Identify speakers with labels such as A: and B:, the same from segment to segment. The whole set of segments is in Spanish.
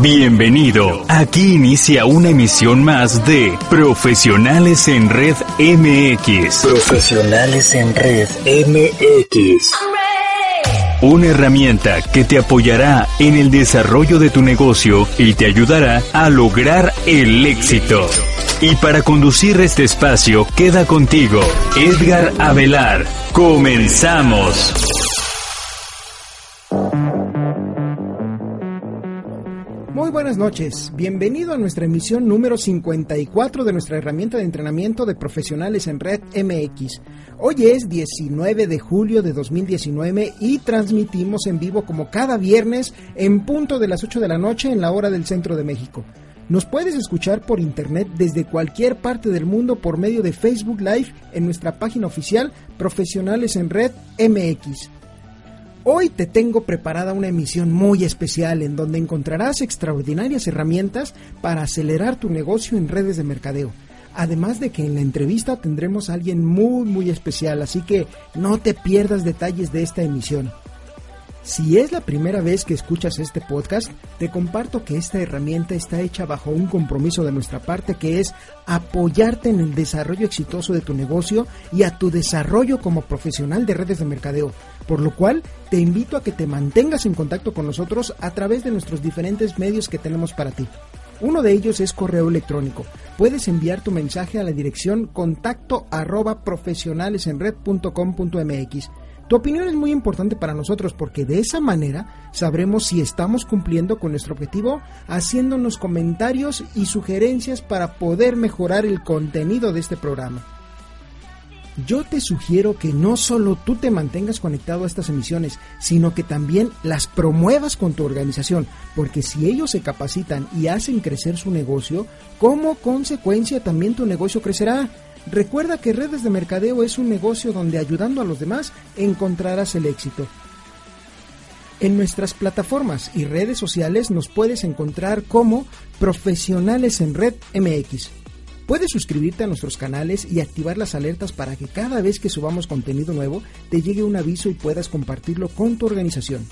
A: Bienvenido. Aquí inicia una emisión más de Profesionales en Red MX.
B: Profesionales en Red MX.
A: Una herramienta que te apoyará en el desarrollo de tu negocio y te ayudará a lograr el éxito. Y para conducir este espacio queda contigo Edgar Avelar. Comenzamos.
C: Muy buenas noches, bienvenido a nuestra emisión número 54 de nuestra herramienta de entrenamiento de profesionales en red MX. Hoy es 19 de julio de 2019 y transmitimos en vivo como cada viernes en punto de las 8 de la noche en la hora del centro de México. Nos puedes escuchar por internet desde cualquier parte del mundo por medio de Facebook Live en nuestra página oficial Profesionales en Red MX. Hoy te tengo preparada una emisión muy especial en donde encontrarás extraordinarias herramientas para acelerar tu negocio en redes de mercadeo. Además de que en la entrevista tendremos a alguien muy muy especial, así que no te pierdas detalles de esta emisión. Si es la primera vez que escuchas este podcast, te comparto que esta herramienta está hecha bajo un compromiso de nuestra parte que es apoyarte en el desarrollo exitoso de tu negocio y a tu desarrollo como profesional de redes de mercadeo, por lo cual te invito a que te mantengas en contacto con nosotros a través de nuestros diferentes medios que tenemos para ti. Uno de ellos es correo electrónico. Puedes enviar tu mensaje a la dirección contacto arroba profesionalesenred.com.mx. Tu opinión es muy importante para nosotros porque de esa manera sabremos si estamos cumpliendo con nuestro objetivo haciéndonos comentarios y sugerencias para poder mejorar el contenido de este programa. Yo te sugiero que no solo tú te mantengas conectado a estas emisiones, sino que también las promuevas con tu organización, porque si ellos se capacitan y hacen crecer su negocio, como consecuencia también tu negocio crecerá. Recuerda que redes de mercadeo es un negocio donde ayudando a los demás encontrarás el éxito. En nuestras plataformas y redes sociales nos puedes encontrar como Profesionales en Red MX. Puedes suscribirte a nuestros canales y activar las alertas para que cada vez que subamos contenido nuevo te llegue un aviso y puedas compartirlo con tu organización.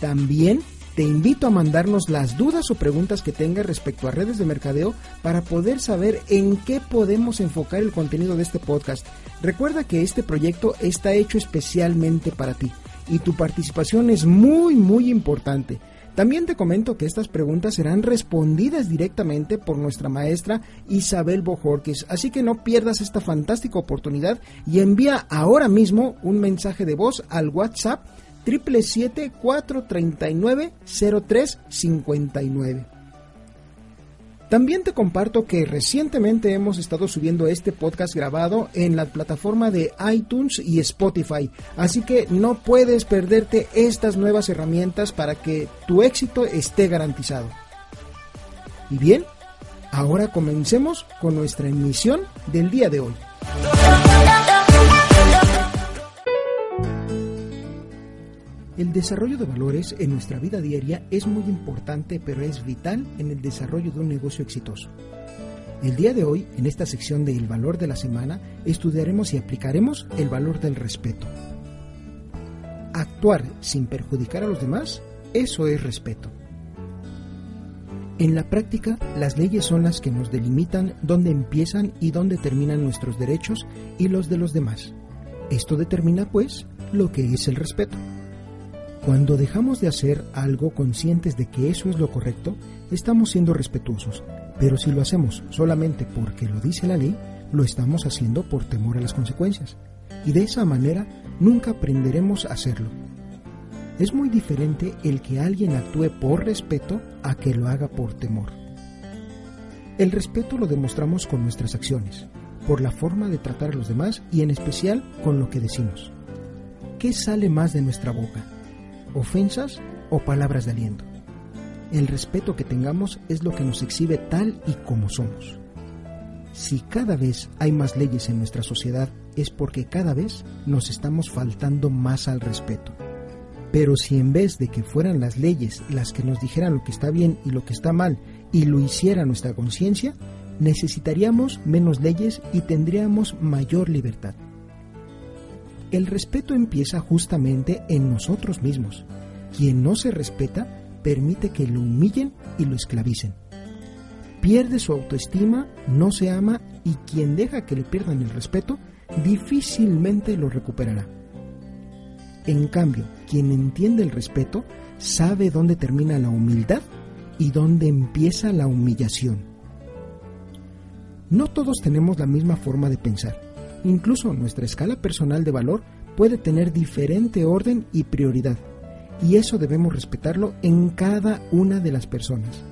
C: También te invito a mandarnos las dudas o preguntas que tengas respecto a redes de mercadeo para poder saber en qué podemos enfocar el contenido de este podcast. Recuerda que este proyecto está hecho especialmente para ti y tu participación es muy muy importante. También te comento que estas preguntas serán respondidas directamente por nuestra maestra Isabel Bojorques, así que no pierdas esta fantástica oportunidad y envía ahora mismo un mensaje de voz al WhatsApp 777-439-0359. También te comparto que recientemente hemos estado subiendo este podcast grabado en la plataforma de iTunes y Spotify, así que no puedes perderte estas nuevas herramientas para que tu éxito esté garantizado. Y bien, ahora comencemos con nuestra emisión del día de hoy. El desarrollo de valores en nuestra vida diaria es muy importante, pero es vital en el desarrollo de un negocio exitoso. El día de hoy, en esta sección de El valor de la semana, estudiaremos y aplicaremos el valor del respeto. Actuar sin perjudicar a los demás, eso es respeto. En la práctica, las leyes son las que nos delimitan dónde empiezan y dónde terminan nuestros derechos y los de los demás. Esto determina, pues, lo que es el respeto. Cuando dejamos de hacer algo conscientes de que eso es lo correcto, estamos siendo respetuosos, pero si lo hacemos solamente porque lo dice la ley, lo estamos haciendo por temor a las consecuencias, y de esa manera nunca aprenderemos a hacerlo. Es muy diferente el que alguien actúe por respeto a que lo haga por temor. El respeto lo demostramos con nuestras acciones, por la forma de tratar a los demás y en especial con lo que decimos. ¿Qué sale más de nuestra boca? Ofensas o palabras de aliento. El respeto que tengamos es lo que nos exhibe tal y como somos. Si cada vez hay más leyes en nuestra sociedad es porque cada vez nos estamos faltando más al respeto. Pero si en vez de que fueran las leyes las que nos dijeran lo que está bien y lo que está mal y lo hiciera nuestra conciencia, necesitaríamos menos leyes y tendríamos mayor libertad. El respeto empieza justamente en nosotros mismos. Quien no se respeta permite que lo humillen y lo esclavicen. Pierde su autoestima, no se ama y quien deja que le pierdan el respeto difícilmente lo recuperará. En cambio, quien entiende el respeto sabe dónde termina la humildad y dónde empieza la humillación. No todos tenemos la misma forma de pensar. Incluso nuestra escala personal de valor puede tener diferente orden y prioridad. Y eso debemos respetarlo en cada una de las personas,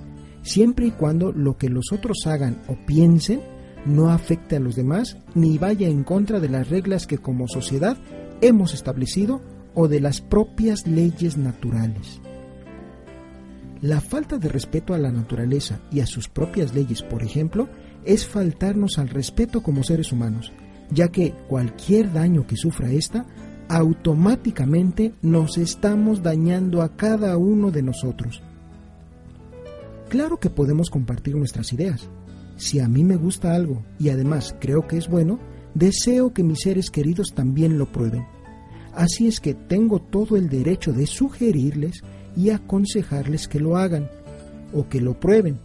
C: siempre y cuando lo que los otros hagan o piensen no afecte a los demás ni vaya en contra de las reglas que como sociedad hemos establecido o de las propias leyes naturales. La falta de respeto a la naturaleza y a sus propias leyes, por ejemplo, es faltarnos al respeto como seres humanos, ya que cualquier daño que sufra ésta, automáticamente nos estamos dañando a cada uno de nosotros. Claro que podemos compartir nuestras ideas. Si a mí me gusta algo y además creo que es bueno, deseo que mis seres queridos también lo prueben. Así es que tengo todo el derecho de sugerirles y aconsejarles que lo hagan o que lo prueben.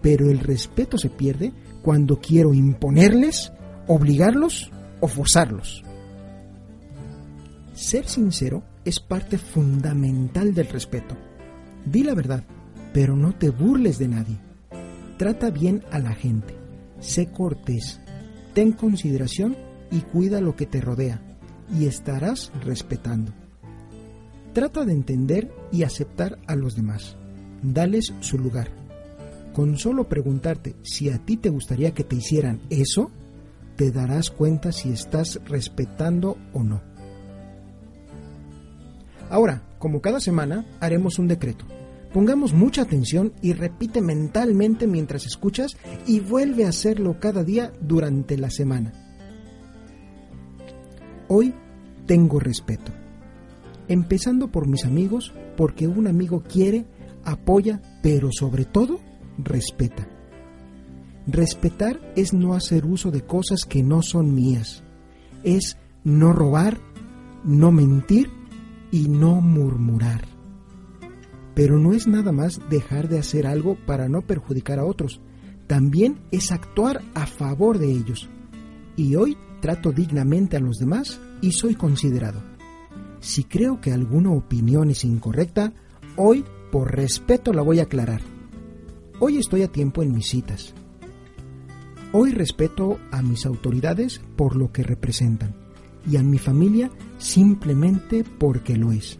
C: Pero el respeto se pierde cuando quiero imponerles, obligarlos o forzarlos. Ser sincero es parte fundamental del respeto. Di la verdad, pero no te burles de nadie. Trata bien a la gente, sé cortés, ten consideración y cuida lo que te rodea, y estarás respetando. Trata de entender y aceptar a los demás. Dales su lugar con solo preguntarte si a ti te gustaría que te hicieran eso, te darás cuenta si estás respetando o no. Ahora, como cada semana, haremos un decreto. Pongamos mucha atención y repite mentalmente mientras escuchas y vuelve a hacerlo cada día durante la semana. Hoy tengo respeto. Empezando por mis amigos, porque un amigo quiere, apoya, pero sobre todo respeta. Respetar es no hacer uso de cosas que no son mías. Es no robar, no mentir y no murmurar. Pero no es nada más dejar de hacer algo para no perjudicar a otros. También es actuar a favor de ellos. Y hoy trato dignamente a los demás y soy considerado. Si creo que alguna opinión es incorrecta, hoy por respeto la voy a aclarar. Hoy estoy a tiempo en mis citas. Hoy respeto a mis autoridades por lo que representan y a mi familia simplemente porque lo es.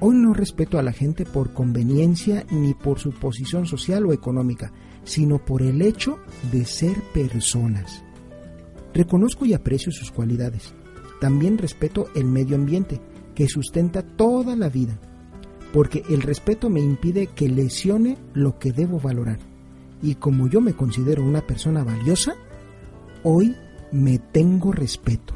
C: Hoy no respeto a la gente por conveniencia ni por su posición social o económica, sino por el hecho de ser personas. Reconozco y aprecio sus cualidades. También respeto el medio ambiente, que sustenta toda la vida porque el respeto me impide que lesione lo que debo valorar. Y como yo me considero una persona valiosa, hoy me tengo respeto.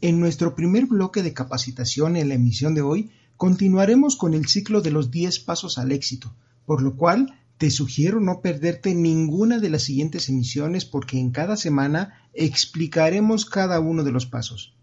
C: En nuestro primer bloque de capacitación en la emisión de hoy Continuaremos con el ciclo de los 10 pasos al éxito, por lo cual te sugiero no perderte ninguna de las siguientes emisiones porque en cada semana explicaremos cada uno de los pasos.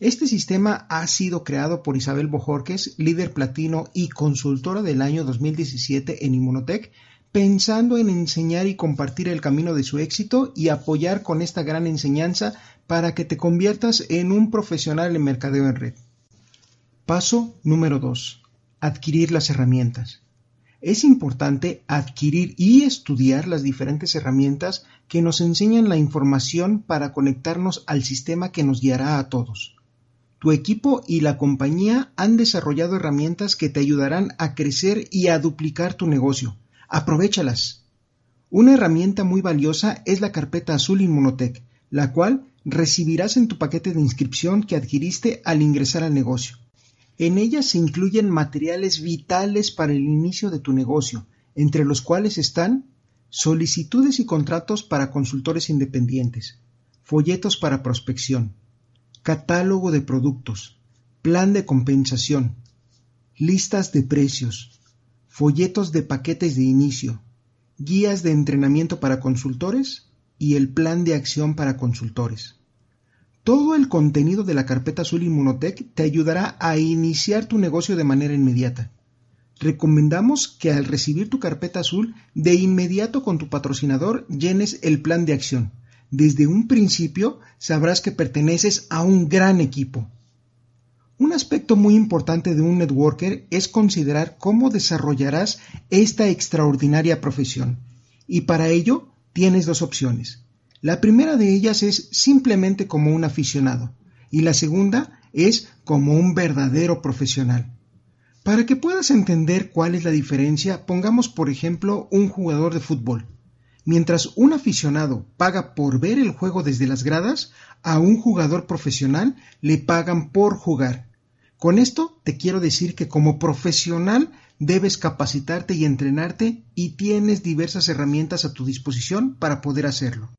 C: Este sistema ha sido creado por Isabel Bojorques, líder platino y consultora del año 2017 en Inmunotech, pensando en enseñar y compartir el camino de su éxito y apoyar con esta gran enseñanza para que te conviertas en un profesional en mercadeo en red. Paso número 2. Adquirir las herramientas. Es importante adquirir y estudiar las diferentes herramientas que nos enseñan la información para conectarnos al sistema que nos guiará a todos. Tu equipo y la compañía han desarrollado herramientas que te ayudarán a crecer y a duplicar tu negocio, Aprovechalas. Una herramienta muy valiosa es la carpeta azul Inmunotech, la cual recibirás en tu paquete de inscripción que adquiriste al ingresar al negocio. En ella se incluyen materiales vitales para el inicio de tu negocio, entre los cuales están solicitudes y contratos para consultores independientes, folletos para prospección, catálogo de productos, plan de compensación, listas de precios, folletos de paquetes de inicio, guías de entrenamiento para consultores y el plan de acción para consultores. Todo el contenido de la carpeta azul Inmunotech te ayudará a iniciar tu negocio de manera inmediata. Recomendamos que al recibir tu carpeta azul, de inmediato con tu patrocinador llenes el plan de acción. Desde un principio sabrás que perteneces a un gran equipo. Un aspecto muy importante de un networker es considerar cómo desarrollarás esta extraordinaria profesión. Y para ello tienes dos opciones. La primera de ellas es simplemente como un aficionado y la segunda es como un verdadero profesional. Para que puedas entender cuál es la diferencia, pongamos por ejemplo un jugador de fútbol. Mientras un aficionado paga por ver el juego desde las gradas, a un jugador profesional le pagan por jugar. Con esto te quiero decir que como profesional debes capacitarte y entrenarte y tienes diversas herramientas a tu disposición para poder hacerlo.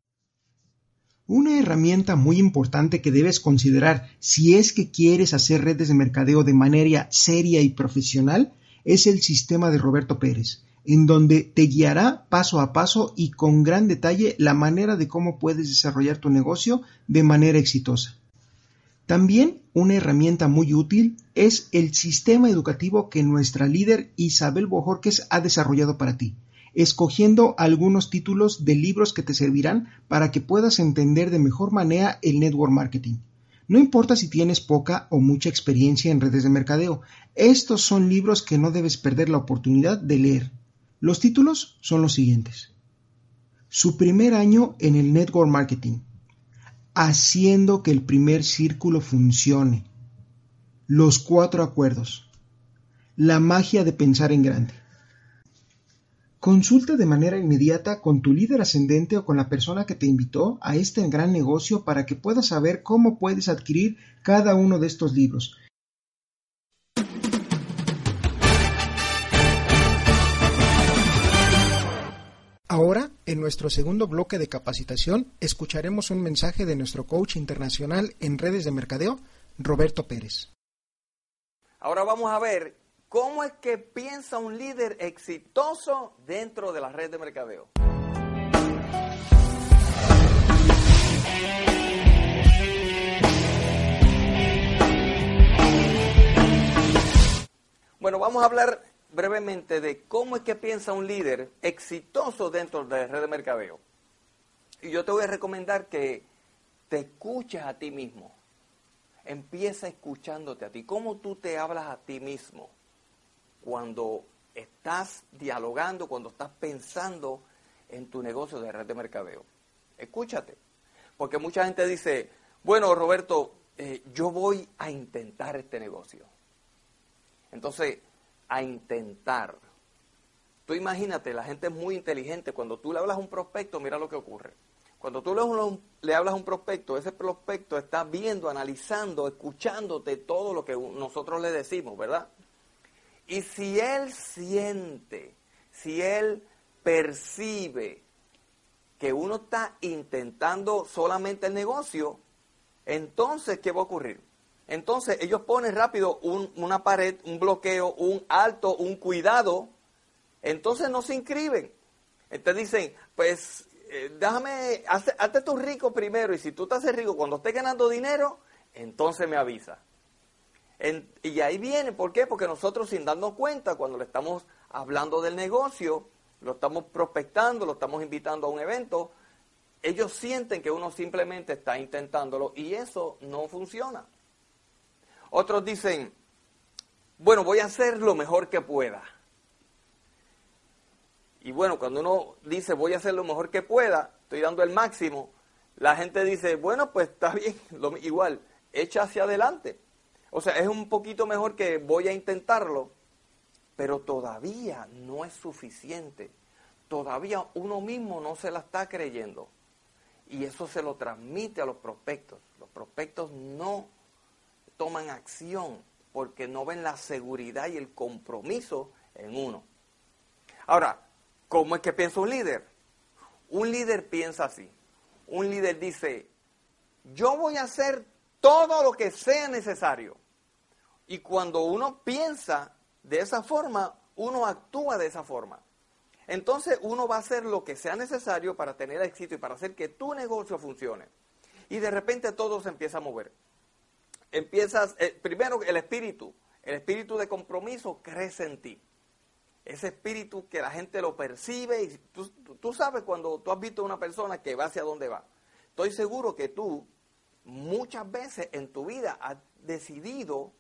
C: Una herramienta muy importante que debes considerar si es que quieres hacer redes de mercadeo de manera seria y profesional es el sistema de Roberto Pérez, en donde te guiará paso a paso y con gran detalle la manera de cómo puedes desarrollar tu negocio de manera exitosa. También una herramienta muy útil es el sistema educativo que nuestra líder Isabel Bojorques ha desarrollado para ti, escogiendo algunos títulos de libros que te servirán para que puedas entender de mejor manera el network marketing. No importa si tienes poca o mucha experiencia en redes de mercadeo, estos son libros que no debes perder la oportunidad de leer. Los títulos son los siguientes. Su primer año en el network marketing haciendo que el primer círculo funcione. Los cuatro acuerdos. La magia de pensar en grande. Consulta de manera inmediata con tu líder ascendente o con la persona que te invitó a este gran negocio para que puedas saber cómo puedes adquirir cada uno de estos libros Ahora, en nuestro segundo bloque de capacitación, escucharemos un mensaje de nuestro coach internacional en redes de mercadeo, Roberto Pérez.
D: Ahora vamos a ver cómo es que piensa un líder exitoso dentro de la red de mercadeo. Bueno, vamos a hablar brevemente de cómo es que piensa un líder exitoso dentro de la red de mercadeo. Y yo te voy a recomendar que te escuches a ti mismo. Empieza escuchándote a ti. ¿Cómo tú te hablas a ti mismo cuando estás dialogando, cuando estás pensando en tu negocio de red de mercadeo? Escúchate. Porque mucha gente dice, bueno, Roberto, eh, yo voy a intentar este negocio. Entonces, a intentar. Tú imagínate, la gente es muy inteligente. Cuando tú le hablas a un prospecto, mira lo que ocurre. Cuando tú le hablas a un prospecto, ese prospecto está viendo, analizando, escuchándote todo lo que nosotros le decimos, ¿verdad? Y si él siente, si él percibe que uno está intentando solamente el negocio, entonces, ¿qué va a ocurrir? Entonces ellos ponen rápido una pared, un bloqueo, un alto, un cuidado. Entonces no se inscriben. Entonces dicen, pues eh, déjame, hazte, tú rico primero y si tú te haces rico cuando estés ganando dinero, entonces me avisa. Y ahí viene, ¿por qué? Porque nosotros sin darnos cuenta, cuando le estamos hablando del negocio, lo estamos prospectando, lo estamos invitando a un evento, ellos sienten que uno simplemente está intentándolo y eso no funciona. Otros dicen, bueno, voy a hacer lo mejor que pueda. Y bueno, cuando uno dice voy a hacer lo mejor que pueda, estoy dando el máximo, la gente dice, bueno, pues está bien, igual, echa hacia adelante. O sea, es un poquito mejor que voy a intentarlo, pero todavía no es suficiente. Todavía uno mismo no se la está creyendo. Y eso se lo transmite a los prospectos. Los prospectos no toman acción porque no ven la seguridad y el compromiso en uno. Ahora, ¿cómo es que piensa un líder? Un líder piensa así. Un líder dice, yo voy a hacer todo lo que sea necesario. Y cuando uno piensa de esa forma, uno actúa de esa forma. Entonces uno va a hacer lo que sea necesario para tener éxito y para hacer que tu negocio funcione. Y de repente todo se empieza a mover. Empiezas, eh, primero el espíritu, el espíritu de compromiso crece en ti. Ese espíritu que la gente lo percibe y tú, tú sabes cuando tú has visto a una persona que va hacia dónde va. Estoy seguro que tú muchas veces en tu vida has decidido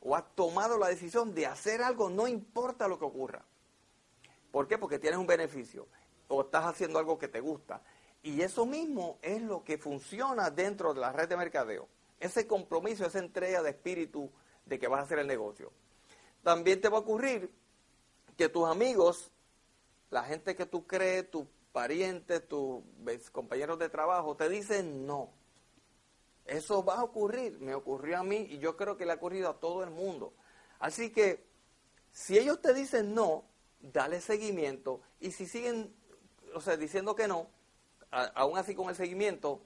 D: o has tomado la decisión de hacer algo, no importa lo que ocurra. ¿Por qué? Porque tienes un beneficio o estás haciendo algo que te gusta. Y eso mismo es lo que funciona dentro de la red de mercadeo. Ese compromiso, esa entrega de espíritu de que vas a hacer el negocio. También te va a ocurrir que tus amigos, la gente que tú crees, tus parientes, tus compañeros de trabajo, te dicen no. Eso va a ocurrir, me ocurrió a mí y yo creo que le ha ocurrido a todo el mundo. Así que si ellos te dicen no, dale seguimiento y si siguen, o sea, diciendo que no, aún así con el seguimiento,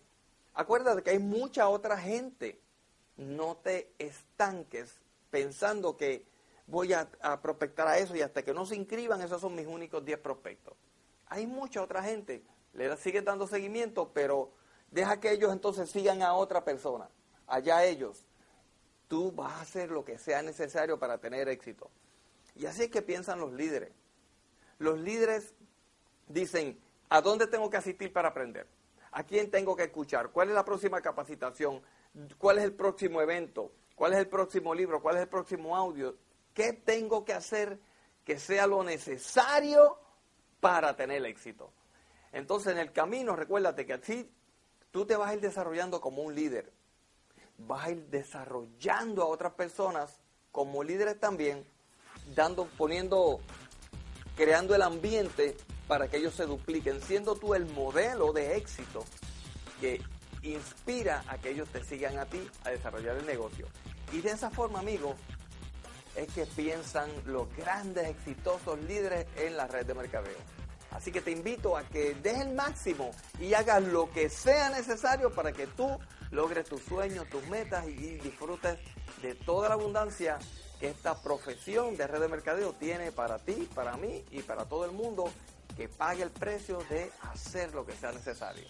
D: acuérdate que hay mucha otra gente. No te estanques pensando que voy a, prospectar a eso y hasta que no se inscriban, esos son mis únicos 10 prospectos. Hay mucha otra gente, le sigues dando seguimiento, pero Deja que ellos entonces sigan a otra persona. Allá ellos. Tú vas a hacer lo que sea necesario para tener éxito. Y así es que piensan los líderes. Los líderes dicen, ¿a dónde tengo que asistir para aprender? ¿A quién tengo que escuchar? ¿Cuál es la próxima capacitación? ¿Cuál es el próximo evento? ¿Cuál es el próximo libro? ¿Cuál es el próximo audio? ¿Qué tengo que hacer que sea lo necesario para tener éxito? Entonces en el camino, recuérdate que así tú te vas a ir desarrollando como un líder. Vas a ir desarrollando a otras personas como líderes también, dando, poniendo, creando el ambiente para que ellos se dupliquen, siendo tú el modelo de éxito que inspira a que ellos te sigan a ti a desarrollar el negocio. Y de esa forma, amigo, es que piensan los grandes, exitosos líderes en la red de mercadeo. Así que te invito a que des el máximo y hagas lo que sea necesario para que tú logres tus sueños, tus metas y disfrutes de toda la abundancia que esta profesión de red de mercadeo tiene para ti, para mí y para todo el mundo que pague el precio de hacer lo que sea necesario.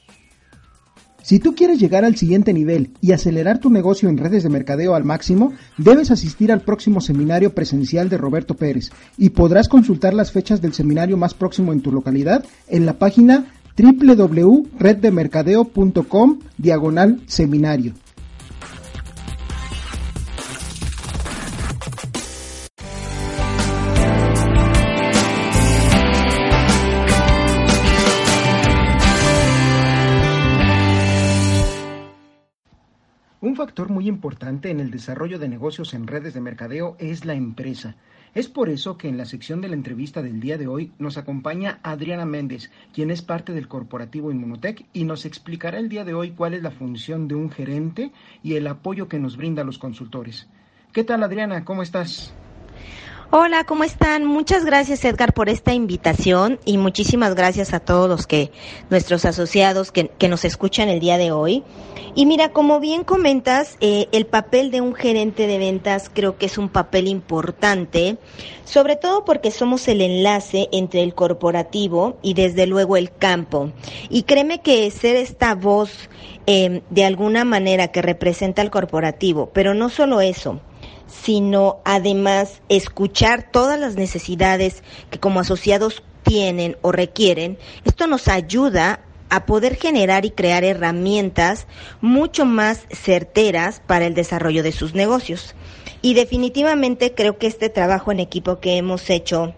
C: Si tú quieres llegar al siguiente nivel y acelerar tu negocio en redes de mercadeo al máximo, debes asistir al próximo seminario presencial de Roberto Pérez y podrás consultar las fechas del seminario más próximo en tu localidad en la página www.reddemercadeo.com diagonal seminario. Factor muy importante en el desarrollo de negocios en redes de mercadeo es la empresa. Es por eso que en la sección de la entrevista del día de hoy nos acompaña Adriana Méndez, quien es parte del corporativo Inmunotech y nos explicará el día de hoy cuál es la función de un gerente y el apoyo que nos brinda a los consultores. ¿Qué tal Adriana? ¿Cómo estás?
E: Hola, ¿cómo están? Muchas gracias Edgar por esta invitación y muchísimas gracias a todos los que, nuestros asociados que, nos escuchan el día de hoy. Y mira, como bien comentas, eh, el papel de un gerente de ventas creo que es un papel importante, sobre todo porque somos el enlace entre el corporativo y desde luego el campo. Y créeme que ser esta voz eh, de alguna manera que representa al corporativo, pero no solo eso, sino además escuchar todas las necesidades que como asociados tienen o requieren. Esto nos ayuda a poder generar y crear herramientas mucho más certeras para el desarrollo de sus negocios. Y definitivamente creo que este trabajo en equipo que hemos hecho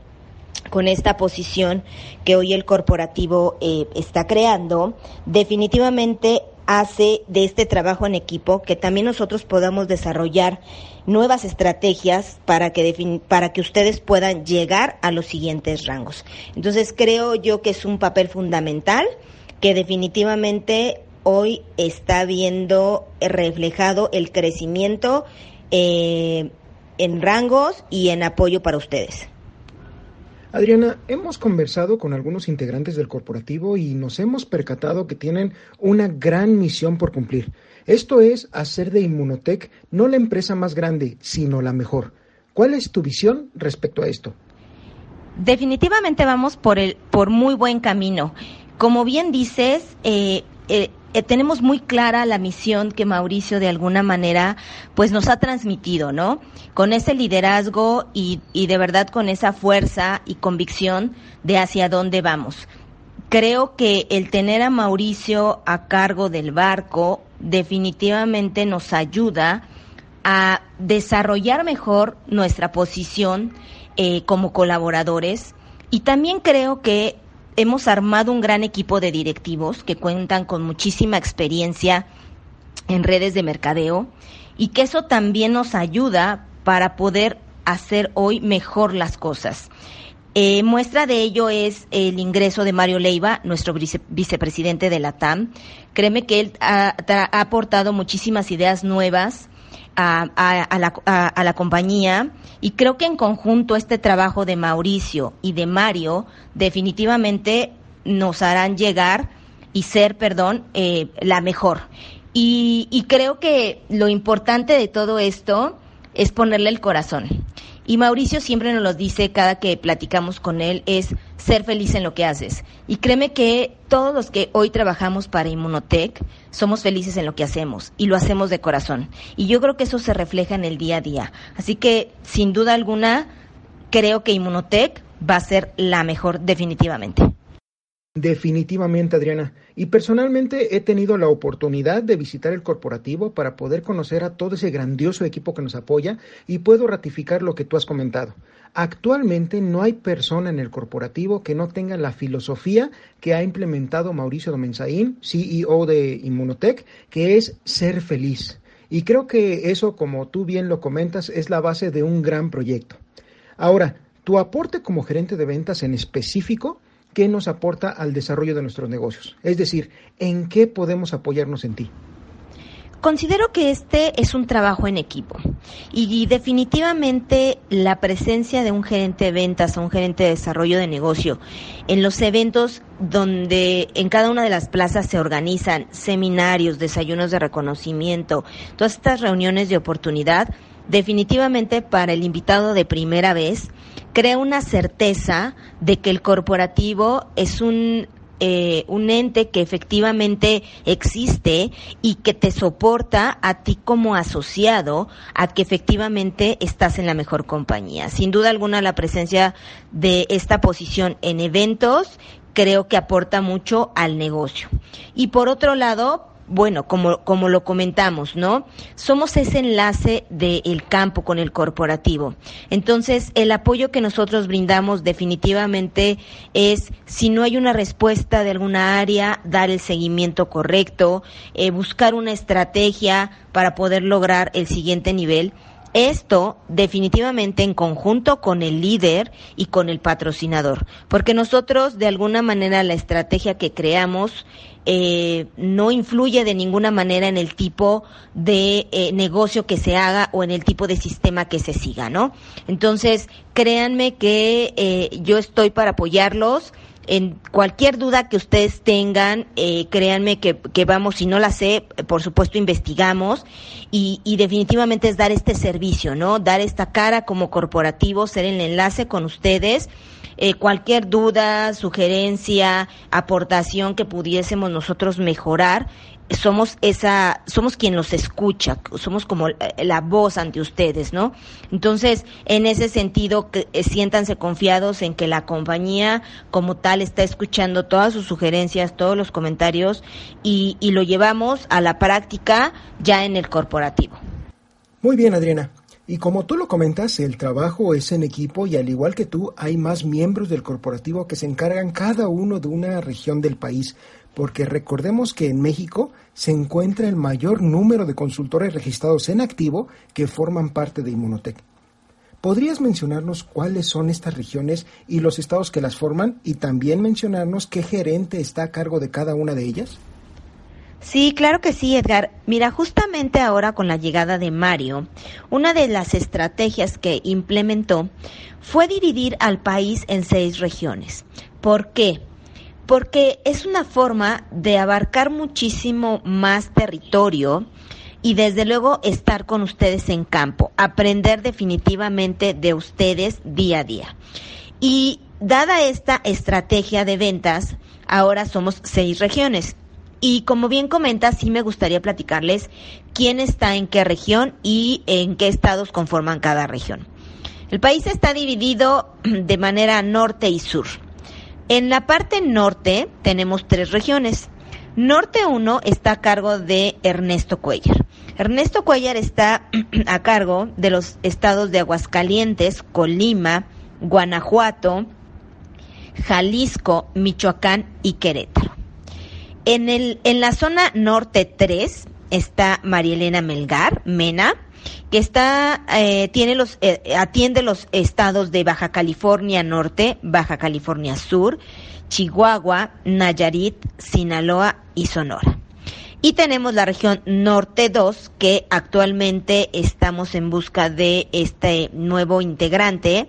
E: con esta posición que hoy el corporativo eh, está creando, definitivamente hace de este trabajo en equipo que también nosotros podamos desarrollar nuevas estrategias para que, para que ustedes puedan llegar a los siguientes rangos. Entonces creo yo que es un papel fundamental que definitivamente hoy está viendo reflejado el crecimiento eh, en rangos y en apoyo para ustedes.
C: Adriana, hemos conversado con algunos integrantes del corporativo y nos hemos percatado que tienen una gran misión por cumplir. Esto es hacer de Inmunotech no la empresa más grande, sino la mejor. ¿Cuál es tu visión respecto a esto?
E: Definitivamente vamos por el por muy buen camino. Como bien dices, eh, eh, eh, tenemos muy clara la misión que Mauricio de alguna manera pues nos ha transmitido, ¿no? Con ese liderazgo y, y de verdad con esa fuerza y convicción de hacia dónde vamos. Creo que el tener a Mauricio a cargo del barco definitivamente nos ayuda a desarrollar mejor nuestra posición eh, como colaboradores y también creo que hemos armado un gran equipo de directivos que cuentan con muchísima experiencia en redes de mercadeo y que eso también nos ayuda para poder hacer hoy mejor las cosas. Eh, muestra de ello es el ingreso de Mario Leiva, nuestro vicepresidente de la TAM. Créeme que él ha, aportado muchísimas ideas nuevas a, la, a, la, compañía y creo que en conjunto este trabajo de Mauricio y de Mario definitivamente nos harán llegar y ser, perdón, eh, la mejor. Y, y creo que lo importante de todo esto es ponerle el corazón. Y Mauricio siempre nos lo dice cada que platicamos con él, es ser feliz en lo que haces. Y créeme que todos los que hoy trabajamos para Inmunotech somos felices en lo que hacemos y lo hacemos de corazón. Y yo creo que eso se refleja en el día a día. Así que, sin duda alguna, creo que Inmunotech va a ser la mejor definitivamente.
C: Definitivamente, Adriana. Y personalmente he tenido la oportunidad de visitar el corporativo para poder conocer a todo ese grandioso equipo que nos apoya y puedo ratificar lo que tú has comentado. Actualmente no hay persona en el corporativo que no tenga la filosofía que ha implementado Mauricio Domenzaín, CEO de Inmunotech, que es ser feliz. Y creo que eso, como tú bien lo comentas, es la base de un gran proyecto. Ahora, tu aporte como gerente de ventas en específico qué nos aporta al desarrollo de nuestros negocios. Es decir, en qué podemos apoyarnos en ti.
E: Considero que este es un trabajo en equipo y definitivamente la presencia de un gerente de ventas o un gerente de desarrollo de negocio en los eventos donde en cada una de las plazas se organizan seminarios, desayunos de reconocimiento, todas estas reuniones de oportunidad, definitivamente para el invitado de primera vez crea una certeza de que el corporativo es un eh, un ente que efectivamente existe y que te soporta a ti como asociado a que efectivamente estás en la mejor compañía. Sin duda alguna la presencia de esta posición en eventos creo que aporta mucho al negocio. Y por otro lado, bueno, como, como lo comentamos, ¿no? Somos ese enlace del campo con el corporativo. Entonces, el apoyo que nosotros brindamos definitivamente es, si no hay una respuesta de alguna área, dar el seguimiento correcto, eh, buscar una estrategia para poder lograr el siguiente nivel esto definitivamente en conjunto con el líder y con el patrocinador, porque nosotros de alguna manera la estrategia que creamos eh, no influye de ninguna manera en el tipo de eh, negocio que se haga o en el tipo de sistema que se siga, ¿no? Entonces, créanme que eh, yo estoy para apoyarlos en cualquier duda que ustedes tengan, eh, créanme que, que, vamos, si no la sé, por supuesto investigamos y, y, definitivamente es dar este servicio, ¿no? Dar esta cara como corporativo, ser el enlace con ustedes. Eh, cualquier duda, sugerencia, aportación que pudiésemos nosotros mejorar, somos esa, somos quien los escucha, somos como la voz ante ustedes, ¿no? Entonces, en ese sentido, que, eh, siéntanse confiados en que la compañía como tal está escuchando todas sus sugerencias, todos los comentarios y, y lo llevamos a la práctica ya en el corporativo.
C: Muy bien, Adriana. Y como tú lo comentas, el trabajo es en equipo y al igual que tú, hay más miembros del corporativo que se encargan cada uno de una región del país, porque recordemos que en México se encuentra el mayor número de consultores registrados en activo que forman parte de Inmunotech. ¿Podrías mencionarnos cuáles son estas regiones y los estados que las forman y también mencionarnos qué gerente está a cargo de cada una de ellas?
E: Sí, claro que sí, Edgar. Mira, justamente ahora con la llegada de Mario, una de las estrategias que implementó fue dividir al país en seis regiones. ¿Por qué? Porque es una forma de abarcar muchísimo más territorio y desde luego estar con ustedes en campo, aprender definitivamente de ustedes día a día. Y dada esta estrategia de ventas, ahora somos seis regiones y como bien comenta, sí me gustaría platicarles quién está en qué región y en qué estados conforman cada región. El país está dividido de manera norte y sur. En la parte norte tenemos tres regiones. Norte 1 está a cargo de Ernesto Cuellar. Ernesto Cuellar está a cargo de los estados de Aguascalientes, Colima, Guanajuato, Jalisco, Michoacán y Querétaro. En, el, en la zona norte 3 está María Elena Melgar, Mena, que está, eh, tiene los, eh, atiende los estados de Baja California Norte, Baja California Sur, Chihuahua, Nayarit, Sinaloa y Sonora. Y tenemos la región Norte 2, que actualmente estamos en busca de este nuevo integrante,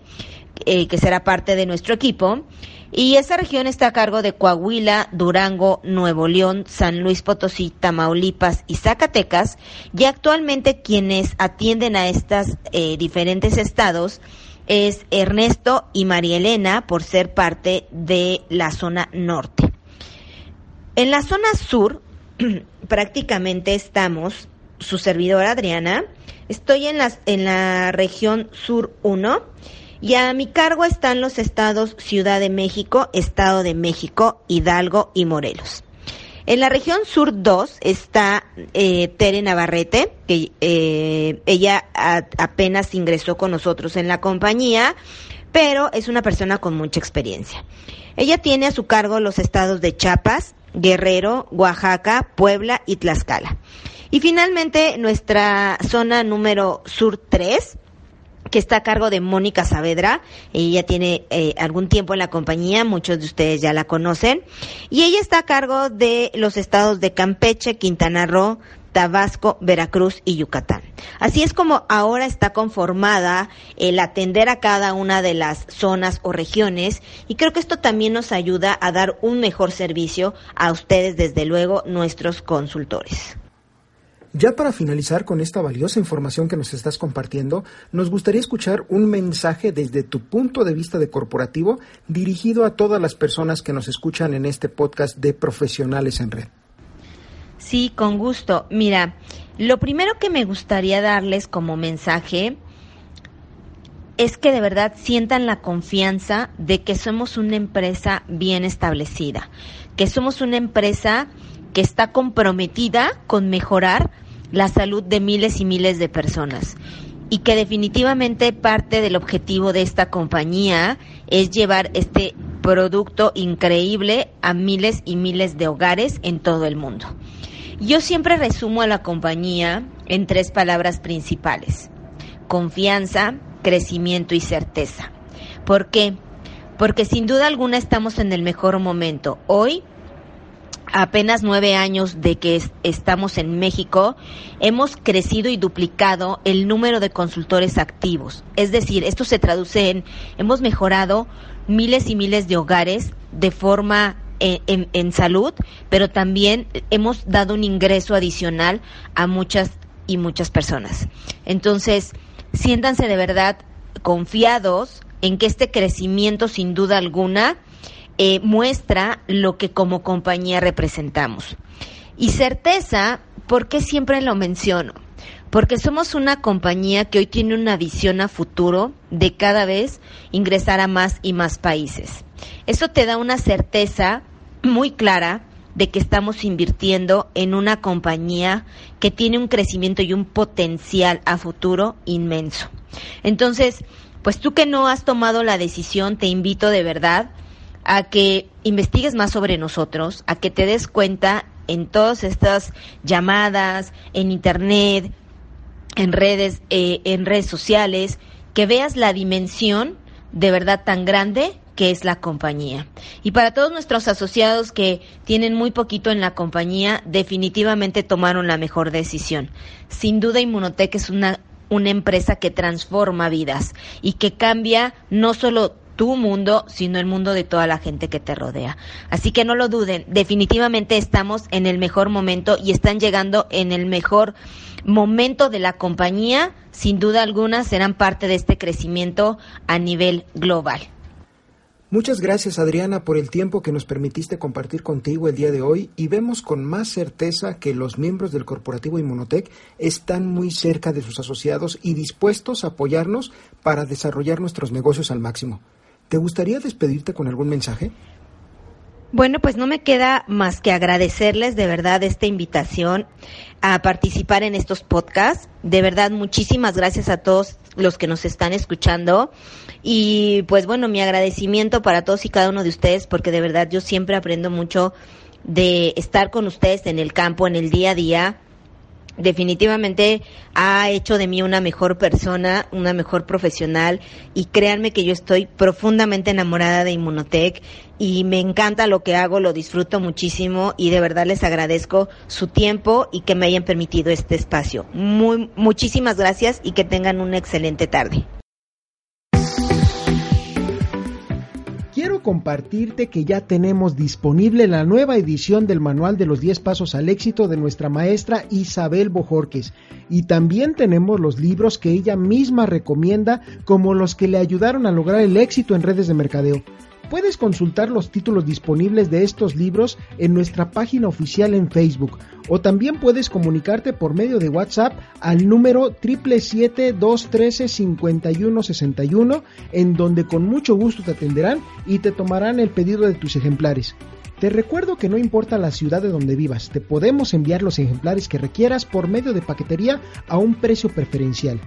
E: eh, que será parte de nuestro equipo. Y esa región está a cargo de Coahuila, Durango, Nuevo León, San Luis Potosí, Tamaulipas y Zacatecas. Y actualmente quienes atienden a estos eh, diferentes estados es Ernesto y María Elena por ser parte de la zona norte. En la zona sur prácticamente estamos, su servidora Adriana, estoy en, las, en la región sur 1 y a mi cargo están los estados Ciudad de México, Estado de México, Hidalgo y Morelos. En la región sur 2 está eh, Tere Navarrete, que eh, ella apenas ingresó con nosotros en la compañía, pero es una persona con mucha experiencia. Ella tiene a su cargo los estados de Chiapas, Guerrero, Oaxaca, Puebla y Tlaxcala. Y finalmente nuestra zona número sur 3 que está a cargo de Mónica Saavedra. Ella tiene eh, algún tiempo en la compañía, muchos de ustedes ya la conocen. Y ella está a cargo de los estados de Campeche, Quintana Roo, Tabasco, Veracruz y Yucatán. Así es como ahora está conformada el atender a cada una de las zonas o regiones y creo que esto también nos ayuda a dar un mejor servicio a ustedes, desde luego, nuestros consultores.
C: Ya para finalizar con esta valiosa información que nos estás compartiendo, nos gustaría escuchar un mensaje desde tu punto de vista de corporativo dirigido a todas las personas que nos escuchan en este podcast de Profesionales en Red.
E: Sí, con gusto. Mira, lo primero que me gustaría darles como mensaje es que de verdad sientan la confianza de que somos una empresa bien establecida, que somos una empresa que está comprometida con mejorar la salud de miles y miles de personas y que definitivamente parte del objetivo de esta compañía es llevar este producto increíble a miles y miles de hogares en todo el mundo. Yo siempre resumo a la compañía en tres palabras principales. Confianza, crecimiento y certeza. ¿Por qué? Porque sin duda alguna estamos en el mejor momento. Hoy apenas nueve años de que estamos en México, hemos crecido y duplicado el número de consultores activos. Es decir, esto se traduce en, hemos mejorado miles y miles de hogares de forma eh, en, en, salud, pero también hemos dado un ingreso adicional a muchas y muchas personas. Entonces, siéntanse de verdad confiados en que este crecimiento, sin duda alguna, eh, muestra lo que como compañía representamos. Y certeza, ¿por qué siempre lo menciono? Porque somos una compañía que hoy tiene una visión a futuro de cada vez ingresar a más y más países. Eso te da una certeza muy clara de que estamos invirtiendo en una compañía que tiene un crecimiento y un potencial a futuro inmenso. Entonces, pues tú que no has tomado la decisión, te invito de verdad a que investigues más sobre nosotros, a que te des cuenta en todas estas llamadas, en internet, en redes, eh, en redes sociales, que veas la dimensión de verdad tan grande que es la compañía. Y para todos nuestros asociados que tienen muy poquito en la compañía, definitivamente tomaron la mejor decisión. Sin duda Inmunotech es una, una empresa que transforma vidas y que cambia no solo tu mundo, sino el mundo de toda la gente que te rodea. Así que no lo duden, definitivamente estamos en el mejor momento y están llegando en el mejor momento de la compañía. Sin duda alguna serán parte de este crecimiento a nivel global.
C: Muchas gracias Adriana por el tiempo que nos permitiste compartir contigo el día de hoy y vemos con más certeza que los miembros del corporativo Inmunotech están muy cerca de sus asociados y dispuestos a apoyarnos para desarrollar nuestros negocios al máximo. ¿Te gustaría despedirte con algún mensaje?
E: Bueno, pues no me queda más que agradecerles de verdad esta invitación a participar en estos podcasts. De verdad, muchísimas gracias a todos los que nos están escuchando. Y pues bueno, mi agradecimiento para todos y cada uno de ustedes, porque de verdad yo siempre aprendo mucho de estar con ustedes en el campo, en el día a día definitivamente ha hecho de mí una mejor persona, una mejor profesional y créanme que yo estoy profundamente enamorada de Inmunotech y me encanta lo que hago, lo disfruto muchísimo y de verdad les agradezco su tiempo y que me hayan permitido este espacio. Muy, muchísimas gracias y que tengan una excelente tarde.
C: Compartirte que ya tenemos disponible la nueva edición del Manual de los 10 Pasos al Éxito de nuestra maestra Isabel Bojorques. Y también tenemos los libros que ella misma recomienda como los que le ayudaron a lograr el éxito en redes de mercadeo. Puedes consultar los títulos disponibles de estos libros en nuestra página oficial en Facebook o también puedes comunicarte por medio de WhatsApp al número 777-213-5161 en donde con mucho gusto te atenderán y te tomarán el pedido de tus ejemplares. Te recuerdo que no importa la ciudad de donde vivas, te podemos enviar los ejemplares que requieras por medio de paquetería a un precio preferencial.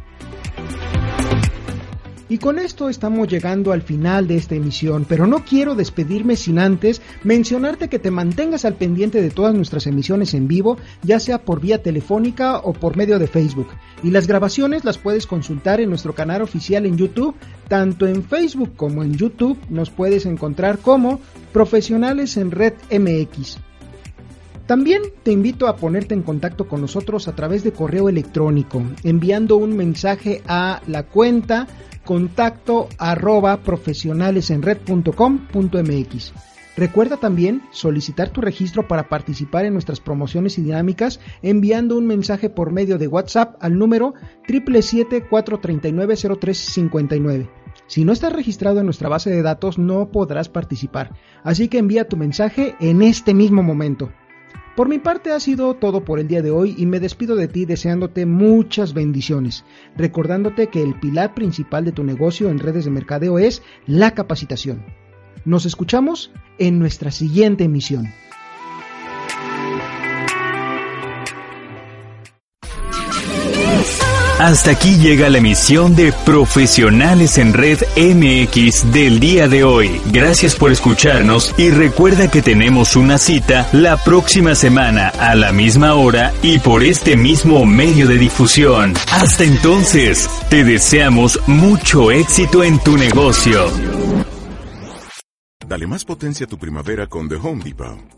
C: Y con esto estamos llegando al final de esta emisión, pero no quiero despedirme sin antes mencionarte que te mantengas al pendiente de todas nuestras emisiones en vivo, ya sea por vía telefónica o por medio de Facebook. Y las grabaciones las puedes consultar en nuestro canal oficial en YouTube, tanto en Facebook como en YouTube nos puedes encontrar como Profesionales en Red MX. También te invito a ponerte en contacto con nosotros a través de correo electrónico, enviando un mensaje a la cuenta contacto arroba profesionalesenred.com.mx. Recuerda también solicitar tu registro para participar en nuestras promociones y dinámicas enviando un mensaje por medio de WhatsApp al número 777-439-0359. Si no estás registrado en nuestra base de datos no podrás participar, así que envía tu mensaje en este mismo momento. Por mi parte ha sido todo por el día de hoy y me despido de ti deseándote muchas bendiciones, recordándote que el pilar principal de tu negocio en redes de mercadeo es la capacitación. Nos escuchamos en nuestra siguiente emisión.
A: Hasta aquí llega la emisión de Profesionales en Red MX del día de hoy. Gracias por escucharnos y recuerda que tenemos una cita la próxima semana a la misma hora y por este mismo medio de difusión. Hasta entonces, te deseamos mucho éxito en tu negocio.
F: Dale más potencia a tu primavera con The Home Depot.